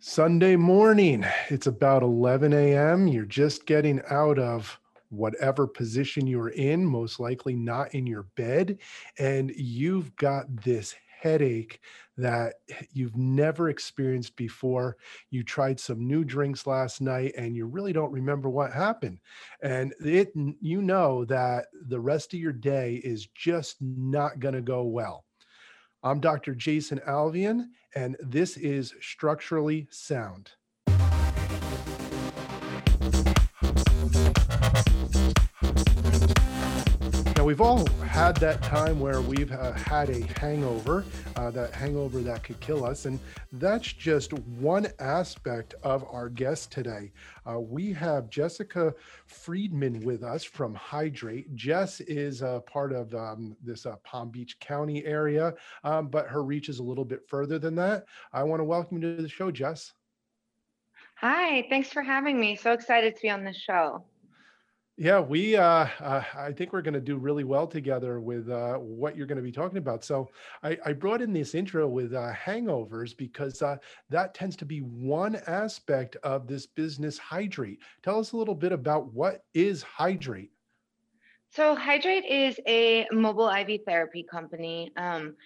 Sunday morning. It's about 11 a.m. You're just getting out of whatever position you're in, most likely not in your bed, and you've got this headache that you've never experienced before. You tried some new drinks last night and you really don't remember what happened. And it you know that the rest of your day is just not going to go well. I'm Dr. Jason Alvian, and this is Structurally Sound. We've all had that time where we've uh, had a hangover, uh, that hangover that could kill us. And that's just one aspect of our guest today. Uh, we have Jessica Friedman with us from Hydreight. Jess is a part of um, this uh, Palm Beach County area, um, but her reach is a little bit further than that. I want to welcome you to the show, Jess. Hi, thanks for having me. So excited to be on the show. Yeah, we. Uh, uh, I think we're going to do really well together with uh, what you're going to be talking about. So, I, I brought in this intro with uh, hangovers because uh, that tends to be one aspect of this business. Hydreight. Tell us a little bit about what is Hydreight. So, Hydreight is a mobile IV therapy company. Um,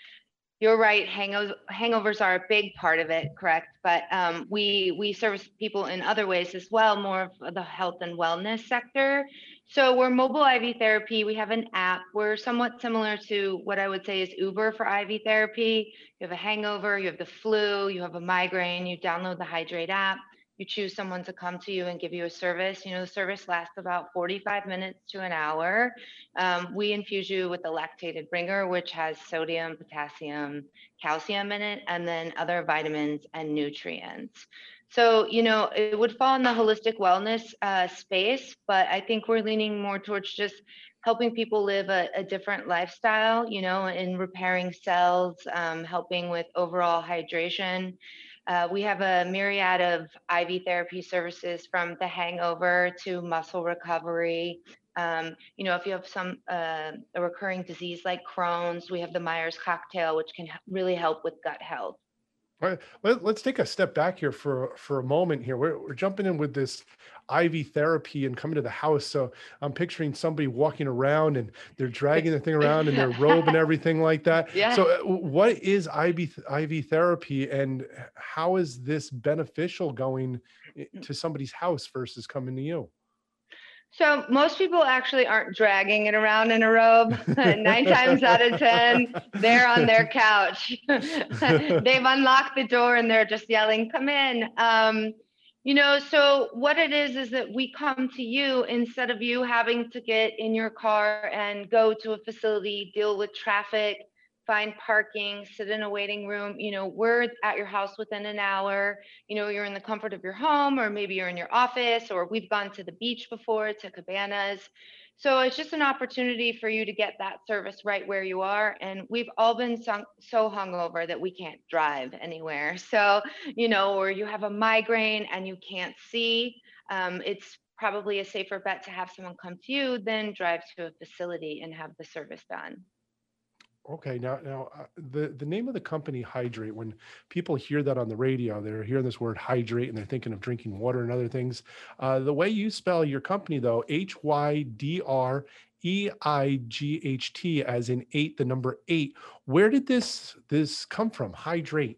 you're right. Hangovers, hangovers are a big part of it, correct? But um, we we service people in other ways as well, more of the health and wellness sector. So we're mobile IV therapy. We have an app. We're somewhat similar to what I would say is Uber for IV therapy. You have a hangover, you have the flu, you have a migraine. You download the Hydreight app you choose someone to come to you and give you a service. You know, the service lasts about 45 minutes to an hour. Um, we infuse you with the lactated Ringer, which has sodium, potassium, calcium in it, and then other vitamins and nutrients. So, you know, it would fall in the holistic wellness uh, space, but I think we're leaning more towards just helping people live a, a different lifestyle, you know, in repairing cells, um, helping with overall hydration. Uh, we have a myriad of IV therapy services from the hangover to muscle recovery. Um, you know, if you have some uh, a recurring disease like Crohn's, we have the Myers cocktail, which can really help with gut health. All right, let, us take a step back here for for a moment. Here, we're, we're jumping in with this IV therapy and coming to the house. So I'm picturing somebody walking around and they're dragging the thing around in their robe and everything like that. Yeah. So uh, what is IV IV therapy and how is this beneficial going to somebody's house versus coming to you? So most people actually aren't dragging it around in a robe. Nine times out of ten, they're on their couch. They've unlocked the door and they're just yelling, "Come in!" Um, you know, so what it is is that we come to you instead of you having to get in your car and go to a facility, deal with traffic, find parking, sit in a waiting room. You know, we're at your house within an hour. You know, you're in the comfort of your home, or maybe you're in your office, or we've gone to the beach before to cabanas. So it's just an opportunity for you to get that service right where you are. And we've all been so, so hungover that we can't drive anywhere. So, you know, or you have a migraine and you can't see, um, it's probably a safer bet to have someone come to you than drive to a facility and have the service done. Okay, now now uh, the the name of the company Hydreight. When people hear that on the radio, they're hearing this word hydrate and they're thinking of drinking water and other things. Uh, the way you spell your company though, H Y D R E I G H T, as in eight, the number eight. Where did this this come from? Hydreight.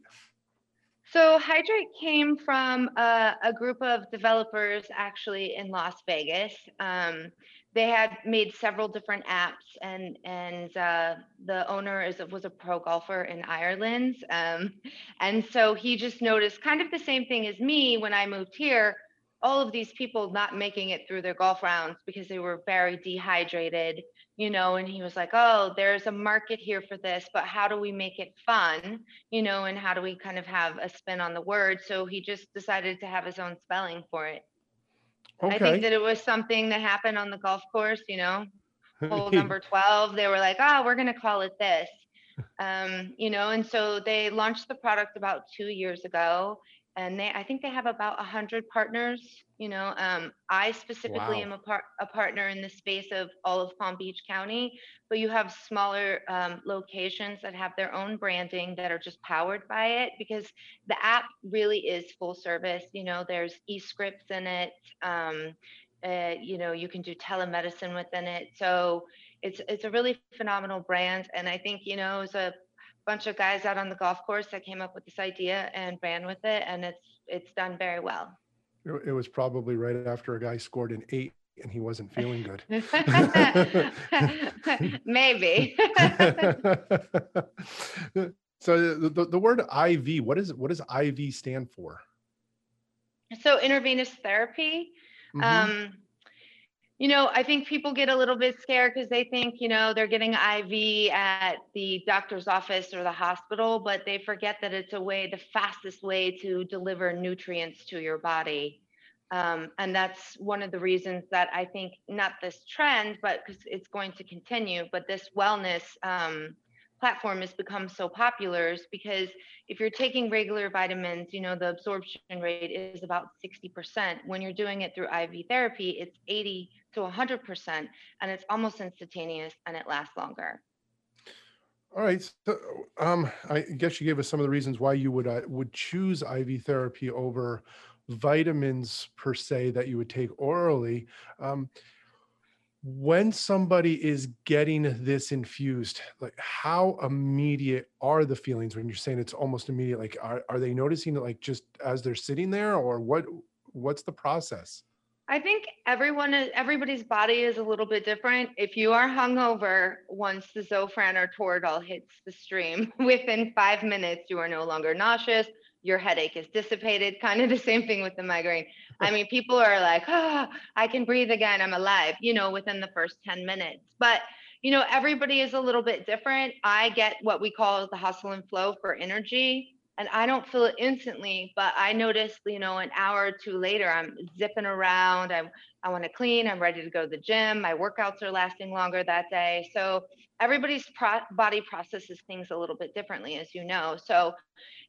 So Hydreight came from a, a group of developers actually in Las Vegas. Um, they had made several different apps and and uh, the owner is was a pro golfer in Ireland um, and so he just noticed kind of the same thing as me when I moved here. All of these people not making it through their golf rounds because they were very dehydrated you know and he was like oh there's a market here for this but how do we make it fun? You know and how do we kind of have a spin on the word? So he just decided to have his own spelling for it I think that it was something that happened on the golf course, you know, hole number 12. They were like, oh, we're going to call it this. Um, you know, and so they launched the product about two years ago. And they, I think they have about a hundred partners, you know, um, I specifically Wow. am a part, a partner in the space of all of Palm Beach County. But you have smaller, um, locations that have their own branding that are just powered by it because the app really is full service, you know, there's e-scripts in it. Um, uh, you know, you can do telemedicine within it. So it's, it's a really phenomenal brand. And I think, you know, it's a bunch of guys out on the golf course that came up with this idea and ran with it and it's it's done very well It, was probably right after a guy scored an eight and he wasn't feeling good. maybe so the, the, the word IV, what is what does IV stand for? so intravenous therapy Mhm. um you know i think people get a little bit scared because they think you know they're getting iv at the doctor's office or the hospital but they forget that it's a way the fastest way to deliver nutrients to your body. Um, and that's one of the reasons that i think not this trend but because it's going to continue but this wellness um, platform has become so popular is because if you're taking regular vitamins, you know, the absorption rate is about 60%. When you're doing it through IV therapy, it's 80 to 100%, and it's almost instantaneous and it lasts longer. All right. So, um, I guess you gave us some of the reasons why you would uh, would choose IV therapy over vitamins per se that you would take orally. Um, when somebody is getting this infused, like how immediate are the feelings when you're saying it's almost immediate? Like, are, are they noticing it like just as they're sitting there, or what? What's the process? I think everyone, is- everybody's body is a little bit different. If you are hungover, once the Zofran or Toradol hits the stream, within five minutes, you are no longer nauseous. Your headache is dissipated. Kind of the same thing with the migraine. I mean, people are like, oh, I can breathe again. I'm alive, you know, within the first 10 minutes. But, you know, everybody is a little bit different. I get what we call the hustle and flow for energy and I don't feel it instantly, but I notice, you know, an hour or two later, I'm zipping around. I'm, I want to clean. I'm ready to go to the gym. My workouts are lasting longer that day. So everybody's pro- body processes things a little bit differently, as you know. So,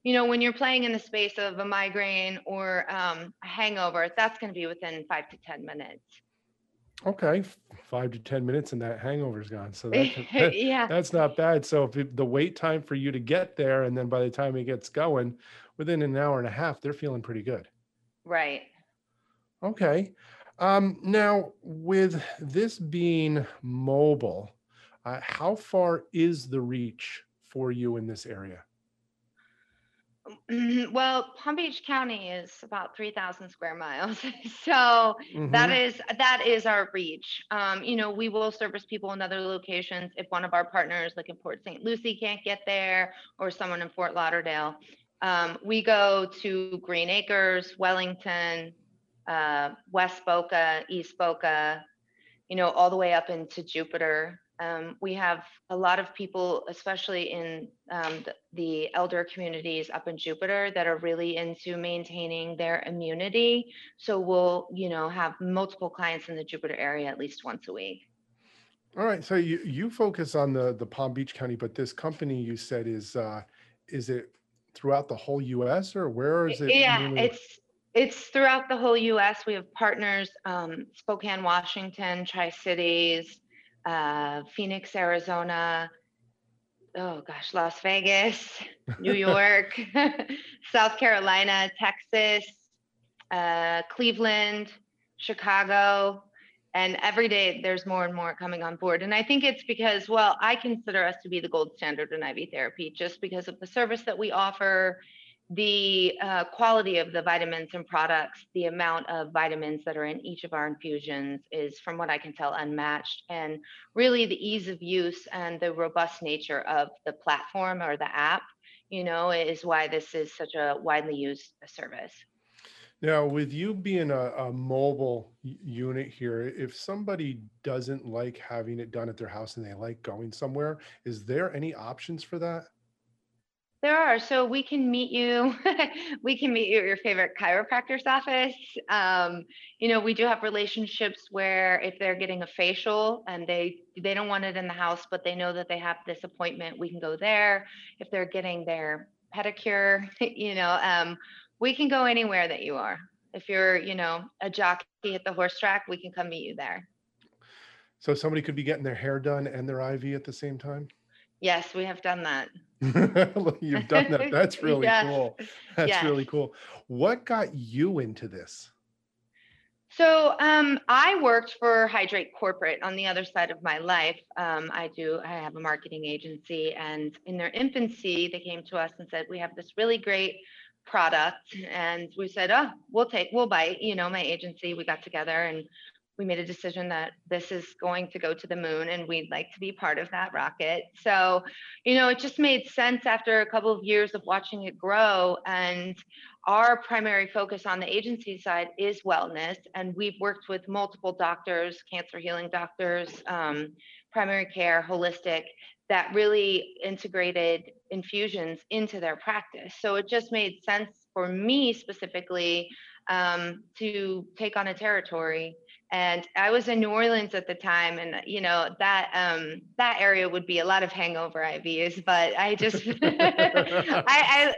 you know, when you're playing in the space of a migraine or um, a hangover, that's going to be within five to 10 minutes. Okay, five to ten minutes, and that hangover's gone. So that, yeah. That's not bad. So if the wait time for you to get there, and then by the time it gets going, within an hour and a half, they're feeling pretty good. Right. Okay. Um, now, with this being mobile, uh, how far is the reach for you in this area? Mhm. Well, Palm Beach County is about 3,000 square miles. So that Mhm. is that is our reach. Um, you know, we will service people in other locations if one of our partners, like in Port St. Lucie, can't get there, or someone in Fort Lauderdale. Um, we go to Greenacres, Wellington, uh, West Boca, East Boca, you know, all the way up into Jupiter. Um, we have a lot of people, especially in um, the, the elder communities up in Jupiter, that are really into maintaining their immunity. So we'll, you know, have multiple clients in the Jupiter area at least once a week. All right. So you you focus on the the Palm Beach County, but this company you said is uh, is it throughout the whole U.S. or where is it? Yeah, mainly- it's it's throughout the whole U.S. We have partners: um, Spokane, Washington, Tri Cities, uh, Phoenix, Arizona. Oh gosh, Las Vegas, New York, South Carolina, Texas, uh, Cleveland, Chicago. And every day there's more and more coming on board. And I think it's because, well, I consider us to be the gold standard in IV therapy just because of the service that we offer, the uh, quality of the vitamins and products, the amount of vitamins that are in each of our infusions is, from what I can tell, unmatched. And really, the ease of use and the robust nature of the platform or the app, you know, is why this is such a widely used service. Now, with you being a, a mobile unit here, if somebody doesn't like having it done at their house and they like going somewhere, is there any options for that? There are. So we can meet you. we can meet you at your favorite chiropractor's office. Um, you know, we do have relationships where if they're getting a facial and they they don't want it in the house, but they know that they have this appointment, we can go there. If they're getting their pedicure, you know, um, we can go anywhere that you are. If you're, you know, a jockey at the horse track, we can come meet you there. So somebody could be getting their hair done and their IV at the same time? Yes, we have done that. You've done that. That's really Yes, cool. That's yes. really cool. What got you into this? So um, I worked for Hydreight Corporate on the other side of my life. Um, I do. I have a marketing agency, and in their infancy, they came to us and said, "We have this really great product," and we said, "Oh, we'll take, we'll buy." You know, my agency. We got together and we made a decision that this is going to go to the moon, and we'd like to be part of that rocket. So, you know, it just made sense after a couple of years of watching it grow and our primary focus on the agency side is wellness, and we've worked with multiple doctors, cancer healing doctors, um, primary care, holistic, that really integrated infusions into their practice. So it just made sense for me specifically um, to take on a territory. And I was in New Orleans at the time, and you know that um, that area would be a lot of hangover IVs. But I just I, I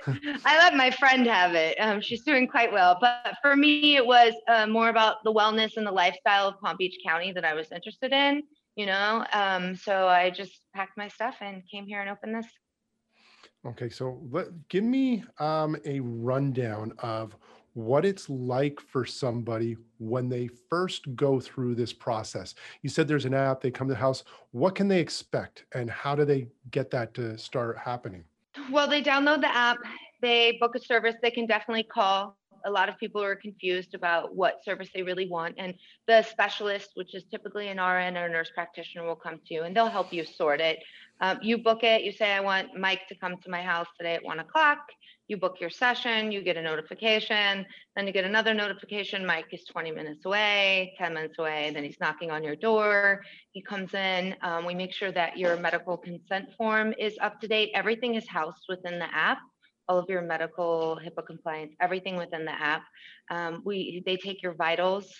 I let my friend have it. Um, she's doing quite well. But for me, it was uh, more about the wellness and the lifestyle of Palm Beach County that I was interested in, you know. Um, so I just packed my stuff and came here and opened this. Okay, so let, give me um, a rundown of what it's like for somebody when they first go through this process. You said there's an app, they come to the house. What can they expect and how do they get that to start happening? Well, they download the app, they book a service, they can definitely call. A lot of people are confused about what service they really want. And the specialist, which is typically an RN or a nurse practitioner, will come to you and they'll help you sort it. Um, you book it, you say, I want Mike to come to my house today at one o'clock. You book your session, you get a notification, then you get another notification. Mike is 20 minutes away, 10 minutes away, then he's knocking on your door. He comes in. Um, we make sure that your medical consent form is up to date. Everything is housed within the app all of your medical HIPAA compliance, everything within the app. Um, we they take your vitals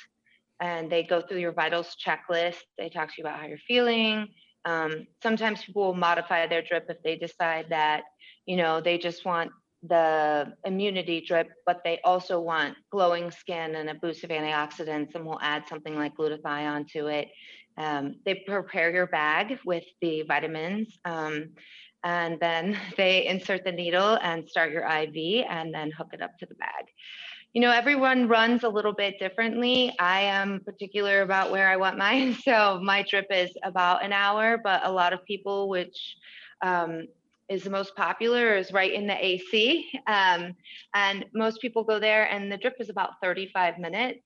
and they go through your vitals checklist. They talk to you about how you're feeling. Um, sometimes people will modify their drip if they decide that you know they just want the immunity drip, but they also want glowing skin and a boost of antioxidants, and we'll add something like glutathione to it. Um, they prepare your bag with the vitamins. Um, and then they insert the needle and start your IV and then hook it up to the bag. You know, everyone runs a little bit differently. I am particular about where I want mine. So my drip is about an hour, but a lot of people, which um, is the most popular, is right in the AC. Um, and most people go there, and the drip is about 35 minutes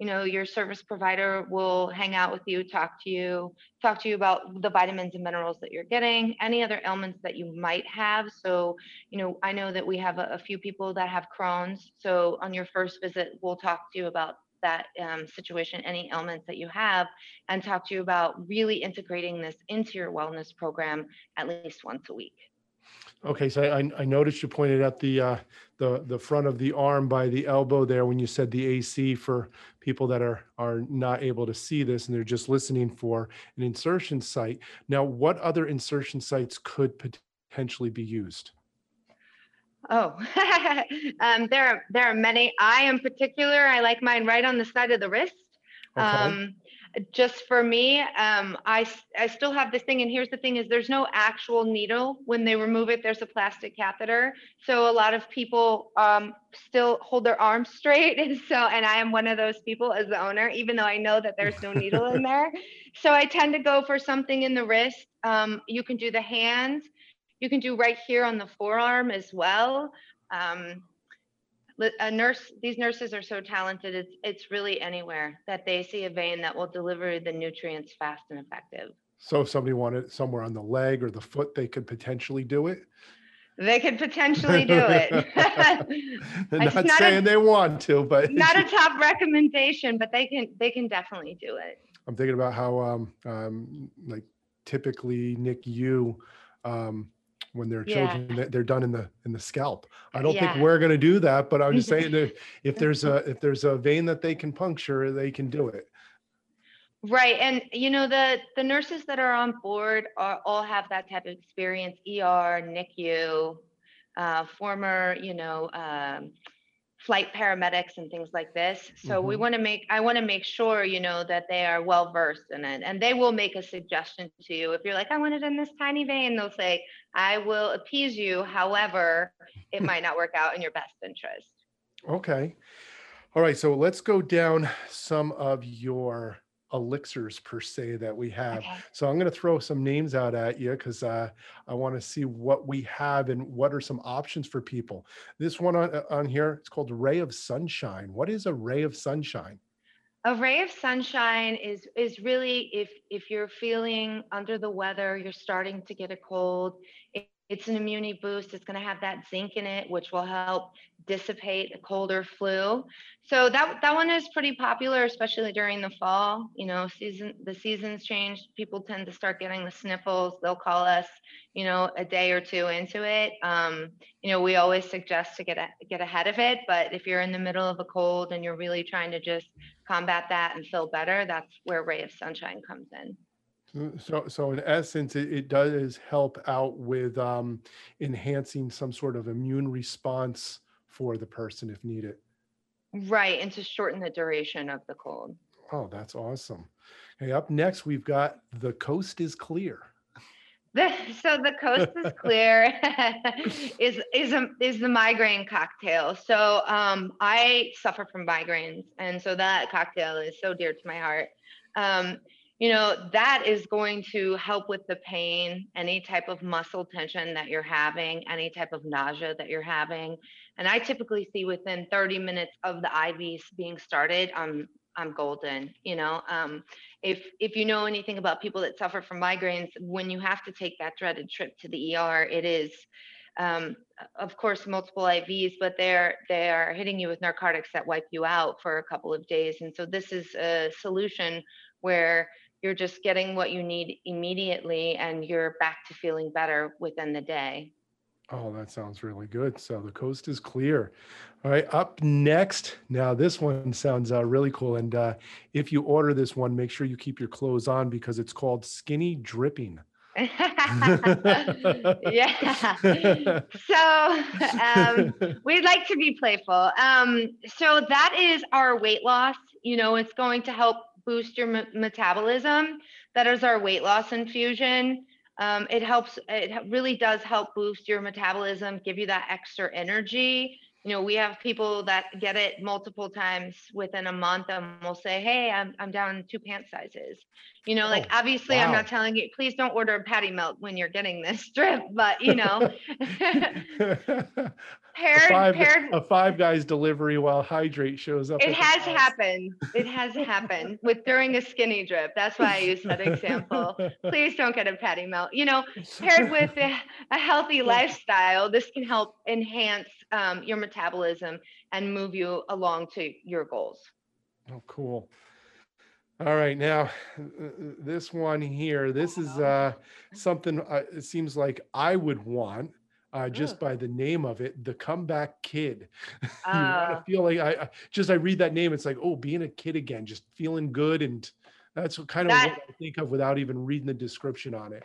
you know your service provider will hang out with you talk to you talk to you about the vitamins and minerals that you're getting any other ailments that you might have so you know i know that we have a, a few people that have crohn's so on your first visit we'll talk to you about that um, situation any ailments that you have and talk to you about really integrating this into your wellness program at least once a week Okay, so I, I noticed you pointed at the, uh, the, the front of the arm by the elbow there when you said the AC for people that are, are not able to see this and they're just listening for an insertion site. Now, what other insertion sites could potentially be used? Oh, um, there are there are many. I in particular. I like mine right on the side of the wrist. Okay. Um, just for me, um, I I still have this thing, and here's the thing: is there's no actual needle when they remove it. There's a plastic catheter, so a lot of people um, still hold their arms straight, and so and I am one of those people as the owner, even though I know that there's no needle in there. So I tend to go for something in the wrist. Um, you can do the hand. You can do right here on the forearm as well. Um, a nurse, these nurses are so talented. It's it's really anywhere that they see a vein that will deliver the nutrients fast and effective. So if somebody wanted somewhere on the leg or the foot, they could potentially do it? They could potentially do it. Not not a- saying they want to, but Not a top recommendation, but they can they can definitely do it. I'm thinking about how, um, um, like typically NICU, um, when they're Yeah. children, they- they're done in the, in the scalp. I don't think we're gonna do that, but I'm just saying that if there's a, if there's a vein that they can puncture, they can do it. Right, and you know the the nurses that are on board are all have that type of experience. ER, NICU, uh, former, you know, um, flight paramedics and things like this. So we Mhm. want to make, I want to make sure, you know, that they are well versed in it. And they will make a suggestion to you. If you're like, I want it in this tiny vein, they'll say, I will appease you. However, it might not work out in your best interest. Okay. All right. So let's go down some of your elixirs per se that we have. Okay. So I'm going to throw some names out at you because uh, I want to see what we have and what are some options for people. This one on, uh, on here, it's called Ray of Sunshine. What is a ray of sunshine? A ray of sunshine is is really if if you're feeling under the weather, you're starting to get a cold. It, it's an immunity boost. It's going to have that zinc in it, which will help dissipate a cold or flu. So that that one is pretty popular, especially during the fall. You know, season the seasons change. People tend to start getting the sniffles. They'll call us, you know, a day or two into it. Um, you know, we always suggest to get a, get ahead of it. But if you're in the middle of a cold and you're really trying to just combat that and feel better, that's where Ray of Sunshine comes in. So, so in essence, it, it does help out with um, enhancing some sort of immune response for the person if needed. Right, and to shorten the duration of the cold. Oh, that's awesome. Hey, up next, we've got The Coast is Clear. The, so the coast is clear is is a, is the migraine cocktail. So um, I suffer from migraines, and so that cocktail is so dear to my heart. Um, you know that is going to help with the pain, any type of muscle tension that you're having, any type of nausea that you're having, and I typically see within 30 minutes of the IVs being started, I'm I'm golden. You know. Um, if if you know anything about people that suffer from migraines when you have to take that dreaded trip to the er it is um, of course multiple ivs but they're they are hitting you with narcotics that wipe you out for a couple of days and so this is a solution where you're just getting what you need immediately and you're back to feeling better within the day Oh, that sounds really good. So The Coast is Clear. All right, up next. Now, this one sounds uh, really cool. And uh, if you order this one, make sure you keep your clothes on because it's called Skinny Dripping. yeah so um, we'd like to be playful. Um, so that is our weight loss. You know, it's going to help boost your me- metabolism. That is our weight loss infusion. Um, it helps. It really does help boost your metabolism, give you that extra energy. You know, we have people that get it multiple times within a month, and will say, "Hey, I'm I'm down two pant sizes." You know, like Oh, obviously, I'm not telling you, please don't order a patty melt when you're getting this strip, but you know, a, paired five, paired a five guys delivery while Hydreight shows up. It has happened. It has happened with during a skinny drip. That's why I use that example. Please don't get a patty melt. You know, paired with a, a healthy lifestyle, this can help enhance um, your metabolism and move you along to your goals. Oh, cool. All right, now this one here, this is uh, something uh, it seems like I would want uh, just Ugh. by the name of it, the comeback kid. you want Ah. feel like I I- just I read that name, it's like oh, being a kid again, just feeling good, and that's what kind of That- what I think of without even reading the description on it.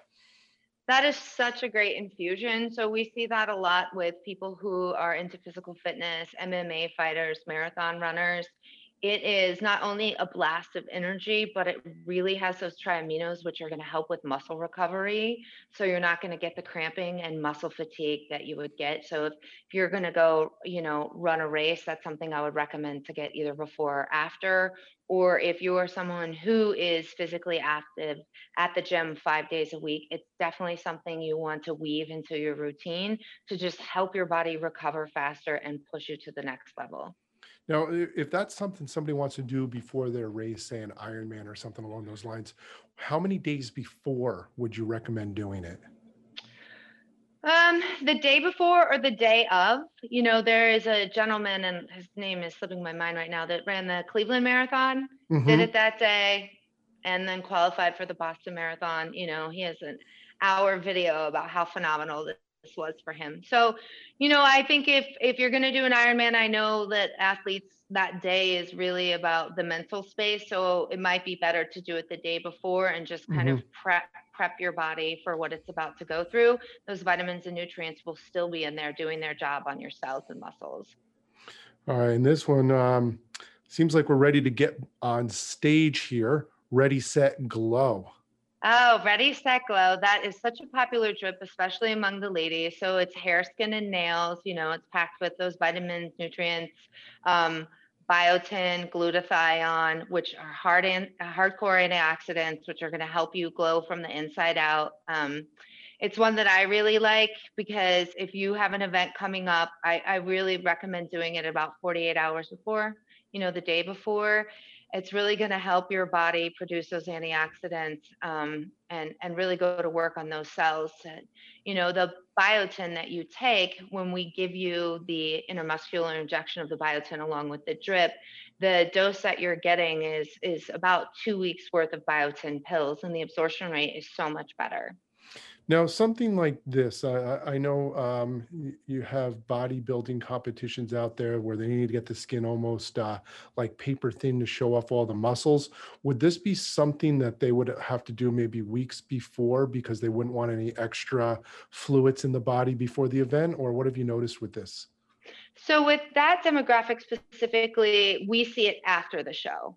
That is such a great infusion. So we see that a lot with people who are into physical fitness, MMA fighters, marathon runners. It is not only a blast of energy, but it really has those triaminos, which are going to help with muscle recovery. So you're not going to get the cramping and muscle fatigue that you would get. So if, if you're going to go, you know, run a race, that's something I would recommend to get either before or after. Or if you are someone who is physically active at the gym five days a week, it's definitely something you want to weave into your routine to just help your body recover faster and push you to the next level. Now, if that's something somebody wants to do before their race, say an Ironman or something along those lines, how many days before would you recommend doing it? Um, the day before or the day of, you know, there is a gentleman, and his name is slipping my mind right now, that ran the Cleveland Marathon, did Mhm. it that day, and then qualified for the Boston Marathon. You know, he has an hour video about how phenomenal this was for him. So, you know, I think if if you're going to do an Ironman, I know that athletes that day is really about the mental space. So it might be better to do it the day before and just kind of prep prep your body for what it's about to go through. Those vitamins and nutrients will still be in there doing their job on your cells and muscles. All right, and this one um, seems like we're ready to get on stage here. Ready, set, glow. Oh, Ready Set Glow. That is such a popular drip, especially among the ladies. So it's hair, skin, and nails. You know, it's packed with those vitamins, nutrients, um, biotin, glutathione, which are hard and hardcore antioxidants, which are going to help you glow from the inside out. Um, it's one that I really like because if you have an event coming up, I, I really recommend doing it about 48 hours before, you know, the day before it's really going to help your body produce those antioxidants um, and and really go to work on those cells. And, you know, the biotin that you take when we give you the intramuscular injection of the biotin along with the drip, the dose that you're getting is is about two weeks worth of biotin pills, and the absorption rate is so much better. Now, something like this, I, I I know um, you have bodybuilding competitions out there where they need to get the skin almost uh, like paper thin to show off all the muscles. Would this be something that they would have to do maybe weeks before because they wouldn't want any extra fluids in the body before the event? Or what have you noticed with this? So with that demographic specifically, we see it after the show.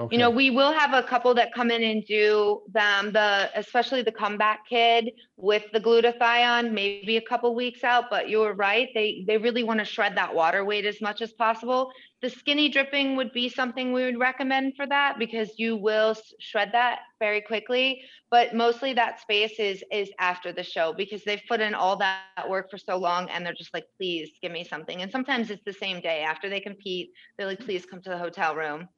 Okay. You know, we will have a couple that come in and do them, the especially the comeback kid with the glutathione, maybe a couple weeks out. But you were right; they they really want to shred that water weight as much as possible. The skinny dripping would be something we would recommend for that because you will shred that very quickly. But mostly that space is is after the show because they've put in all that work for so long and they're just like, please give me something. And sometimes it's the same day after they compete. They're like, please come to the hotel room.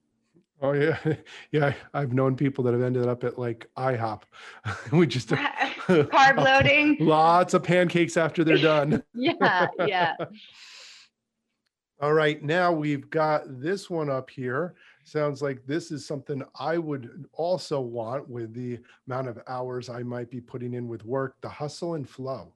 Oh yeah, yeah. I've known people that have ended up at like IHOP. we just Carb loading. lots of pancakes after they're done. Yeah, yeah. All right, now we've got this one up here. Sounds like this is something I would also want with the amount of hours I might be putting in with work, the hustle and flow.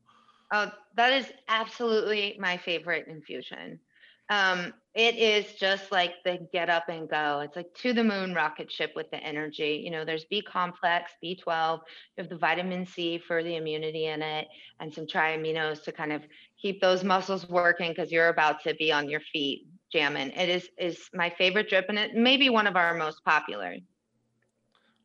Oh, that is absolutely my favorite infusion. Um, it is just like the get up and go. It's like to the moon rocket ship with the energy. You know, there's B complex, B12, you have the vitamin C for the immunity in it, and some triaminos to kind of keep those muscles working because you're about to be on your feet jamming. It is is my favorite drip, and it may be one of our most popular.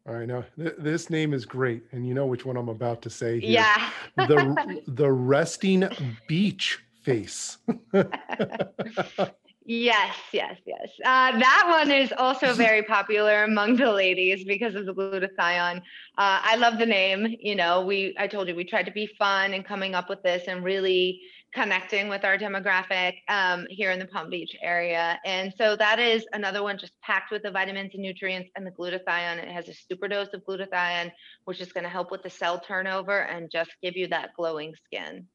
All right, now th- this name is great, and you know which one I'm about to say here. Yeah. The the resting beach face. Yes, yes, yes. Uh, that one is also very popular among the ladies because of the glutathione. Uh, I love the name. You know, we I told you we tried to be fun and coming up with this and really connecting with our demographic um, here in the Palm Beach area. And so that is another one just packed with the vitamins and nutrients and the glutathione. It has a super dose of glutathione, which is going to help with the cell turnover and just give you that glowing skin.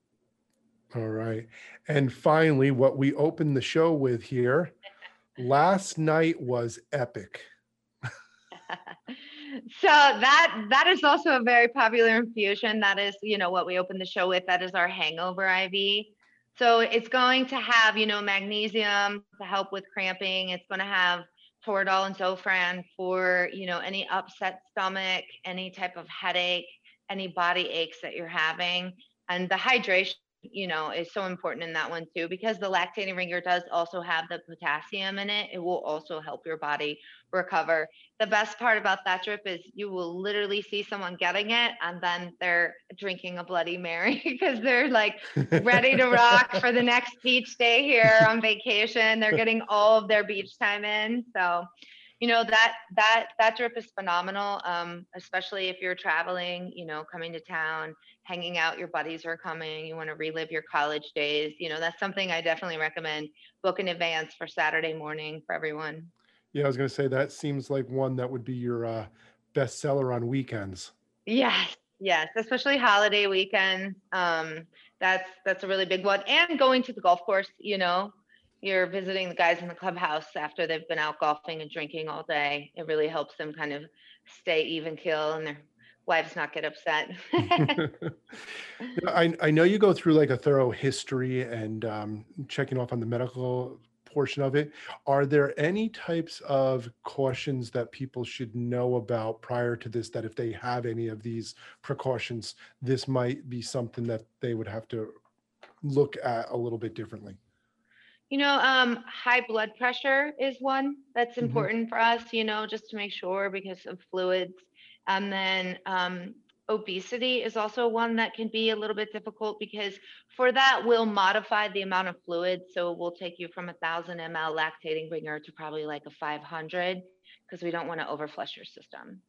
All right. And finally, what we opened the show with here last night was epic. so that that is also a very popular infusion. That is you know what we opened the show with. That is our hangover iv so it's going to have you know magnesium to help with cramping. It's going to have toradol and zofran for you know any upset stomach any type of headache any body aches that you're having. And the hydration you know is so important in that one too because the lactating ringer does also have the potassium in it it will also help your body recover. The best part about that drip is you will literally see someone getting it and then they're drinking a bloody mary because they're like ready to rock for the next beach day here on vacation. They're getting all of their beach time in so you know that that that drip is phenomenal um, especially if you're traveling you know coming to town hanging out your buddies are coming you want to relive your college days you know that's something i definitely recommend book in advance for saturday morning for everyone Yeah, I was going to say that seems like one that would be your uh, bestseller on weekends. Yes, yes, especially holiday weekends. Um, that's that's a really big one. And going to the golf course, you know, you're visiting the guys in the clubhouse after they've been out golfing and drinking all day. It really helps them kind of stay even keel and their wives not get upset. I, I know you go through like a thorough history and um, checking off on the medical portion of it. Are there any types of cautions that people should know about prior to this that if they have any of these precautions, this might be something that they would have to look at a little bit differently? You know, um, high blood pressure is one that's Mhm. important for us, you know, just to make sure because of fluids. And then um, obesity is also one that can be a little bit difficult because for that, we'll modify the amount of fluid. So we'll take you from a thousand ml lactating Ringer to probably like a 500 because we don't want to overflush your system.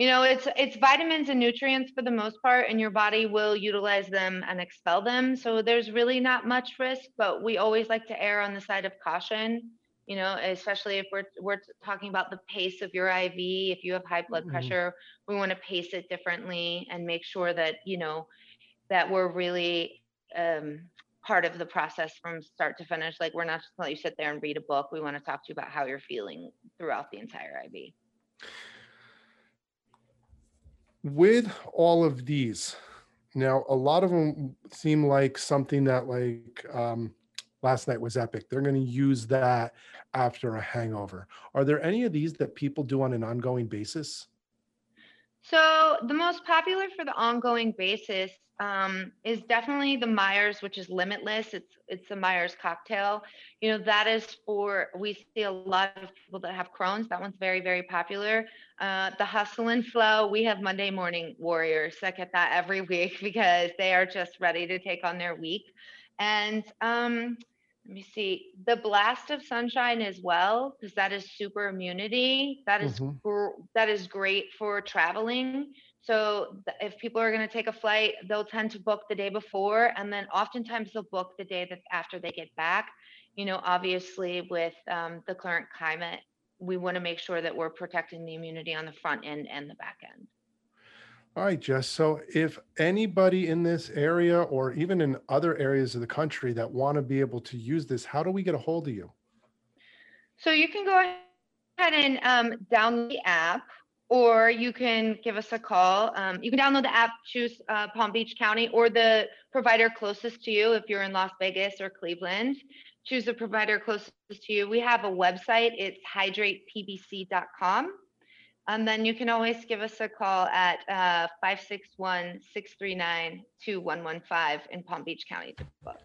You know, it's it's vitamins and nutrients for the most part, and your body will utilize them and expel them. So there's really not much risk, but we always like to err on the side of caution. You know, especially if we're we're talking about the pace of your IV. If you have high blood Mhm. pressure, we want to pace it differently and make sure that you know that we're really um, part of the process from start to finish. Like we're not just gonna let you sit there and read a book. We want to talk to you about how you're feeling throughout the entire IV. With all of these now a lot of them seem like something that like um, last night was epic. They're going to use that after a hangover. Are there any of these that people do on an ongoing basis So the most popular for the ongoing basis um, is definitely the Myers, which is limitless. It's it's a Myers cocktail. You know that is for we see a lot of people that have Crohn's. That one's very very popular. Uh, the Hustle and Flow. We have Monday morning warriors that get that every week because they are just ready to take on their week. And um, let me see the blast of sunshine as well because that is super immunity. That is Mhm. gr- that is great for traveling. So th- if people are going to take a flight, they'll tend to book the day before, and then oftentimes they'll book the day that after they get back. You know, obviously with um, the current climate, we want to make sure that we're protecting the immunity on the front end and the back end. All right jess so if anybody in this area or even in other areas of the country that want to be able to use this how do we get a hold of you So you can go ahead and um, download the app, or you can give us a call. Um, you can download the app, choose uh, Palm Beach County or the provider closest to you if you're in Las Vegas or Cleveland. Choose the provider closest to you. We have a website, it's hydreightpbc.com. And then you can always give us a call at uh, 561 639 2115 in Palm Beach County. to book.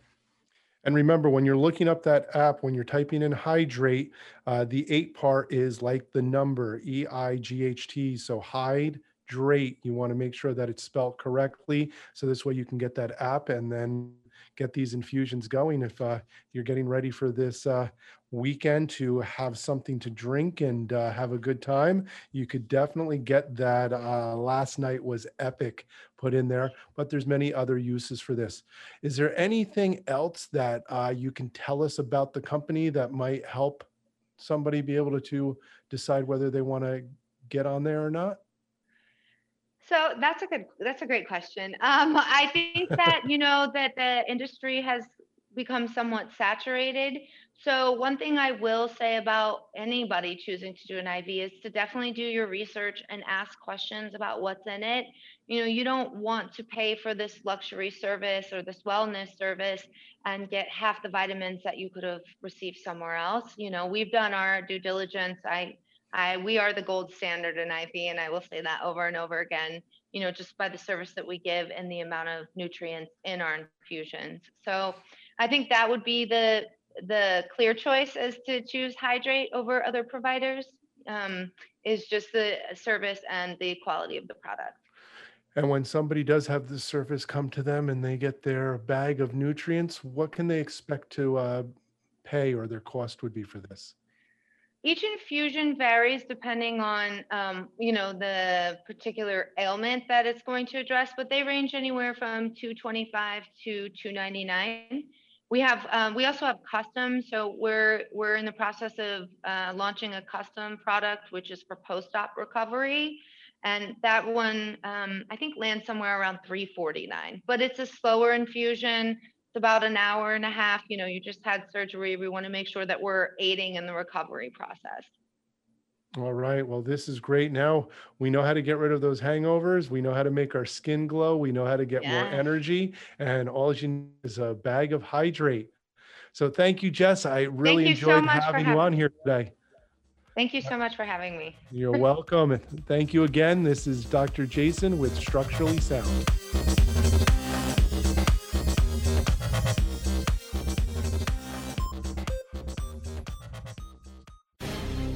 And remember, when you're looking up that app, when you're typing in Hydreight, uh, the eight part is like the number E I G H T. So Hydreight, you want to make sure that it's spelled correctly. So this way you can get that app and then get these infusions going. If uh, you're getting ready for this uh, weekend to have something to drink and uh, have a good time, you could definitely get that. Uh, last night was epic put in there, but there's many other uses for this. Is there anything else that uh, you can tell us about the company that might help somebody be able to decide whether they want to get on there or not? So that's a good, that's a great question. Um, I think that, you know, that the industry has become somewhat saturated. So one thing I will say about anybody choosing to do an IV is to definitely do your research and ask questions about what's in it. You know, you don't want to pay for this luxury service or this wellness service and get half the vitamins that you could have received somewhere else. You know, we've done our due diligence. I I, we are the gold standard in IV, and I will say that over and over again, you know, just by the service that we give and the amount of nutrients in our infusions. So I think that would be the the clear choice as to choose Hydreight over other providers um, is just the service and the quality of the product. And when somebody does have the service come to them and they get their bag of nutrients, what can they expect to uh, pay or their cost would be for this? Each infusion varies depending on, um, you know, the particular ailment that it's going to address, but they range anywhere from 225 to 299. We have, um, we also have custom. So we're we're in the process of uh, launching a custom product, which is for post-op recovery, and that one um, I think lands somewhere around 349. But it's a slower infusion. About an hour and a half. You know, you just had surgery. We want to make sure that we're aiding in the recovery process. All right. Well, this is great. Now we know how to get rid of those hangovers. We know how to make our skin glow. We know how to get more energy. And all you need is a bag of hydrate. So thank you, Jess. I really you so enjoyed having you on here today. Thank you so much for having me. You're welcome. And thank you again. This is Dr. Jason with Structurally Sound.